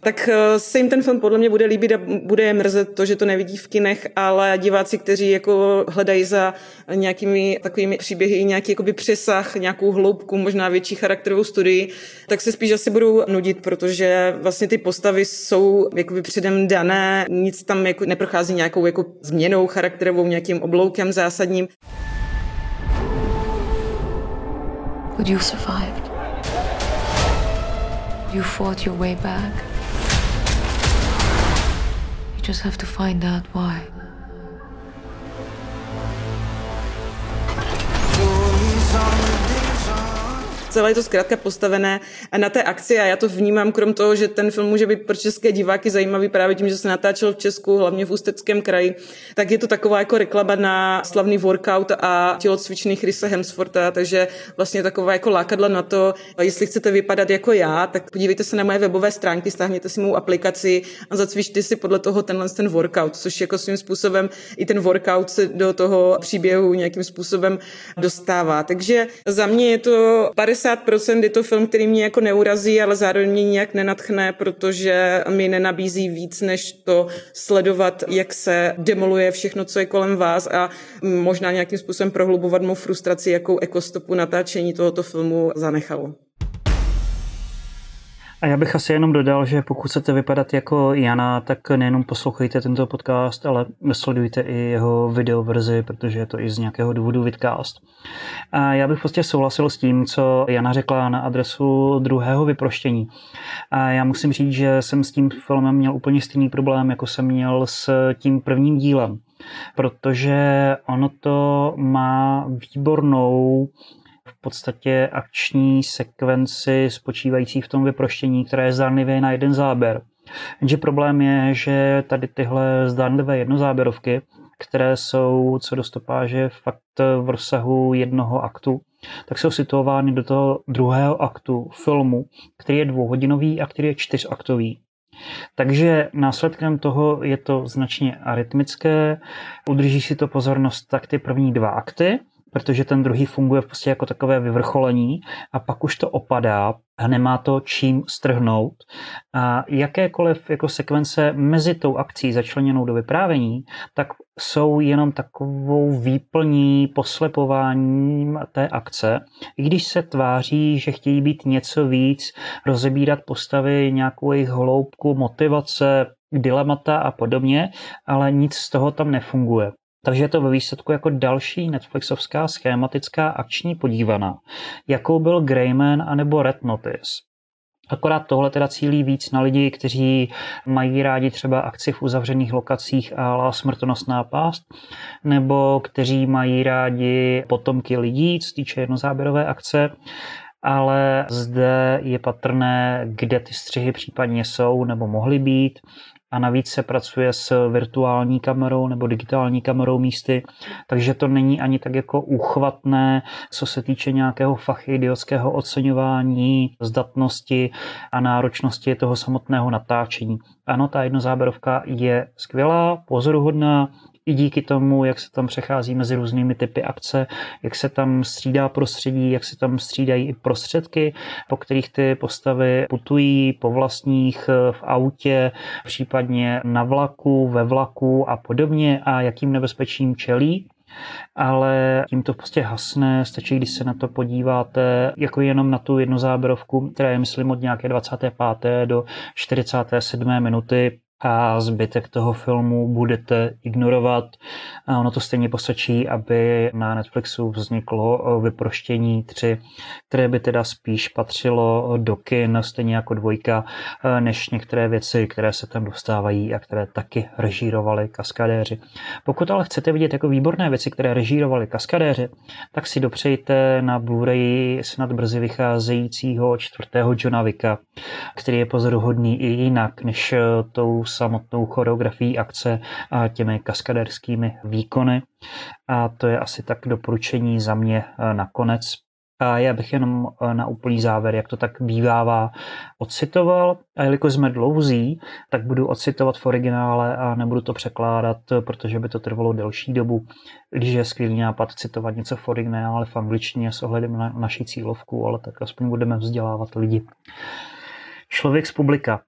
tak eh, se jim ten film podle mě bude líbit a bude je mrzet to, že to nevidí v kinech, ale diváci, kteří jako hledají za nějakými takovými příběhy nějaký jakoby přesah, nějakou hloubku, možná větší charakterovou studii, tak se spíš asi budou nudit, protože vlastně ty postavy jsou jakoby předem dané, nic tam jako neprochází nějakou jako změnou charakterovou, nějakým obloukem zásadním. But you survived. You fought your way back just have to find out why. Celé je to zkrátka postavené na té akci a já to vnímám krom toho, že ten film může být pro české diváky zajímavý právě tím, že se natáčel v Česku, hlavně v Ústeckém kraji, tak je to taková jako reklama na slavný workout a tělocvičný Chrisa Hemswortha, takže vlastně taková jako lákadla na to, jestli chcete vypadat jako já, tak podívejte se na moje webové stránky, stáhněte si mou aplikaci a zacvičte si podle toho tenhle ten workout, což jako svým způsobem i ten workout se do toho příběhu nějakým způsobem dostává. Takže za mě je to 50 50% je to film, který mě jako neurazí, ale zároveň mě nijak nenatchne, protože mi nenabízí víc, než to sledovat, jak se demoluje všechno, co je kolem vás a možná nějakým způsobem prohlubovat mou frustraci, jakou ekostopu natáčení tohoto filmu zanechalo.
A já bych asi jenom dodal, že pokud chcete vypadat jako Jana, tak nejenom poslouchejte tento podcast, ale sledujte i jeho videoverzi, protože je to i z nějakého důvodu vidcast. A já bych prostě souhlasil s tím, co Jana řekla na adresu druhého vyproštění. A já musím říct, že jsem s tím filmem měl úplně stejný problém, jako jsem měl s tím prvním dílem. protože ono to má výbornou podstatě akční sekvenci spočívající v tom vyproštění, které je zdánlivě na jeden záběr. Jenže problém je, že tady tyhle zdánlivé jednozáběrovky, které jsou co do stopáže fakt v rozsahu jednoho aktu, tak jsou situovány do toho druhého aktu filmu, který je dvouhodinový a který je čtyřaktový. Takže následkem toho je to značně arytmické, udrží si to pozornost tak ty první dva akty, protože ten druhý funguje prostě jako takové vyvrcholení a pak už to opadá a nemá to čím strhnout. A jakékoliv jako sekvence mezi tou akcí začleněnou do vyprávění, tak jsou jenom takovou výplní, poslepováním té akce. I když se tváří, že chtějí být něco víc, rozebírat postavy, nějakou jejich hloubku, motivace, dilemata a podobně, ale nic z toho tam nefunguje. Takže je to ve výsledku jako další Netflixovská schématická akční podívaná, jakou byl Greyman anebo Red Notice. Akorát tohle teda cílí víc na lidi, kteří mají rádi třeba akci v uzavřených lokacích a smrtonosná pást, nebo kteří mají rádi potomky lidí, co týče jednozáběrové akce, ale zde je patrné, kde ty střihy případně jsou nebo mohly být a navíc se pracuje s virtuální kamerou nebo digitální kamerou místy, takže to není ani tak jako úchvatné, co se týče nějakého fachidiotského oceňování, zdatnosti a náročnosti toho samotného natáčení. Ano, ta jednozáberovka je skvělá, pozoruhodná, i díky tomu, jak se tam přechází mezi různými typy akce, jak se tam střídá prostředí, jak se tam střídají i prostředky, po kterých ty postavy putují po vlastních v autě, případně na vlaku, ve vlaku a podobně a jakým nebezpečím čelí ale tím to prostě hasne, stačí, když se na to podíváte jako jenom na tu jednu záběrovku, která je myslím od nějaké 25. do 47. minuty, a zbytek toho filmu budete ignorovat. A ono to stejně postačí, aby na Netflixu vzniklo vyproštění 3, které by teda spíš patřilo do kin, stejně jako dvojka, než některé věci, které se tam dostávají a které taky režírovali kaskadéři. Pokud ale chcete vidět jako výborné věci, které režírovali kaskadéři, tak si dopřejte na Blu-ray snad brzy vycházejícího čtvrtého Johna Vicka, který je pozoruhodný i jinak než tou samotnou choreografií akce a těmi kaskaderskými výkony. A to je asi tak doporučení za mě eh, nakonec. A já bych jenom eh, na úplný závěr, jak to tak bývává, ocitoval. A jelikož jsme dlouzí, tak budu ocitovat v originále a nebudu to překládat, protože by to trvalo delší dobu. Když je skvělý nápad citovat něco v originále v angličtině s ohledem na naši cílovku, ale tak aspoň budeme vzdělávat lidi. Člověk z publika.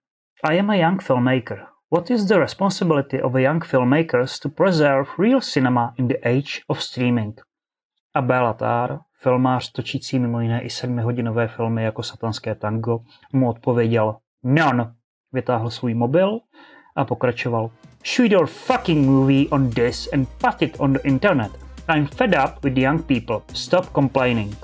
I am a young filmmaker. What is the responsibility of young filmmakers to preserve real cinema in the age of streaming? A Belatar, filmář točící mimo jiné i sedmihodinové filmy jako Satanské tango, mu odpověděl None. Vytáhl svůj mobil a pokračoval Shoot your fucking movie on this and put it on the internet. I'm fed up with young people. Stop complaining.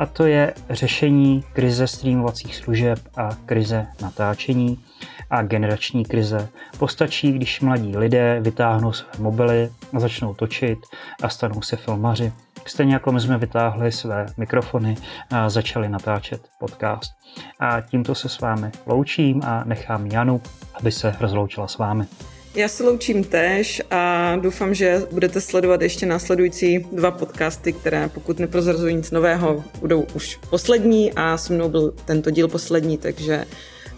A to je řešení krize streamovacích služeb a krize natáčení a generační krize. Postačí, když mladí lidé vytáhnou své mobily a začnou točit a stanou se filmaři. Stejně jako my jsme vytáhli své mikrofony a začali natáčet podcast. A tímto se s vámi loučím a nechám Janu, aby se rozloučila s vámi.
Já se loučím též a doufám, že budete sledovat ještě následující dva podcasty, které pokud neprozrazují nic nového, budou už poslední a se mnou byl tento díl poslední, takže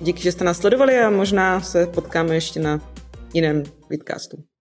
díky, že jste nás sledovali a možná se potkáme ještě na jiném vidcastu.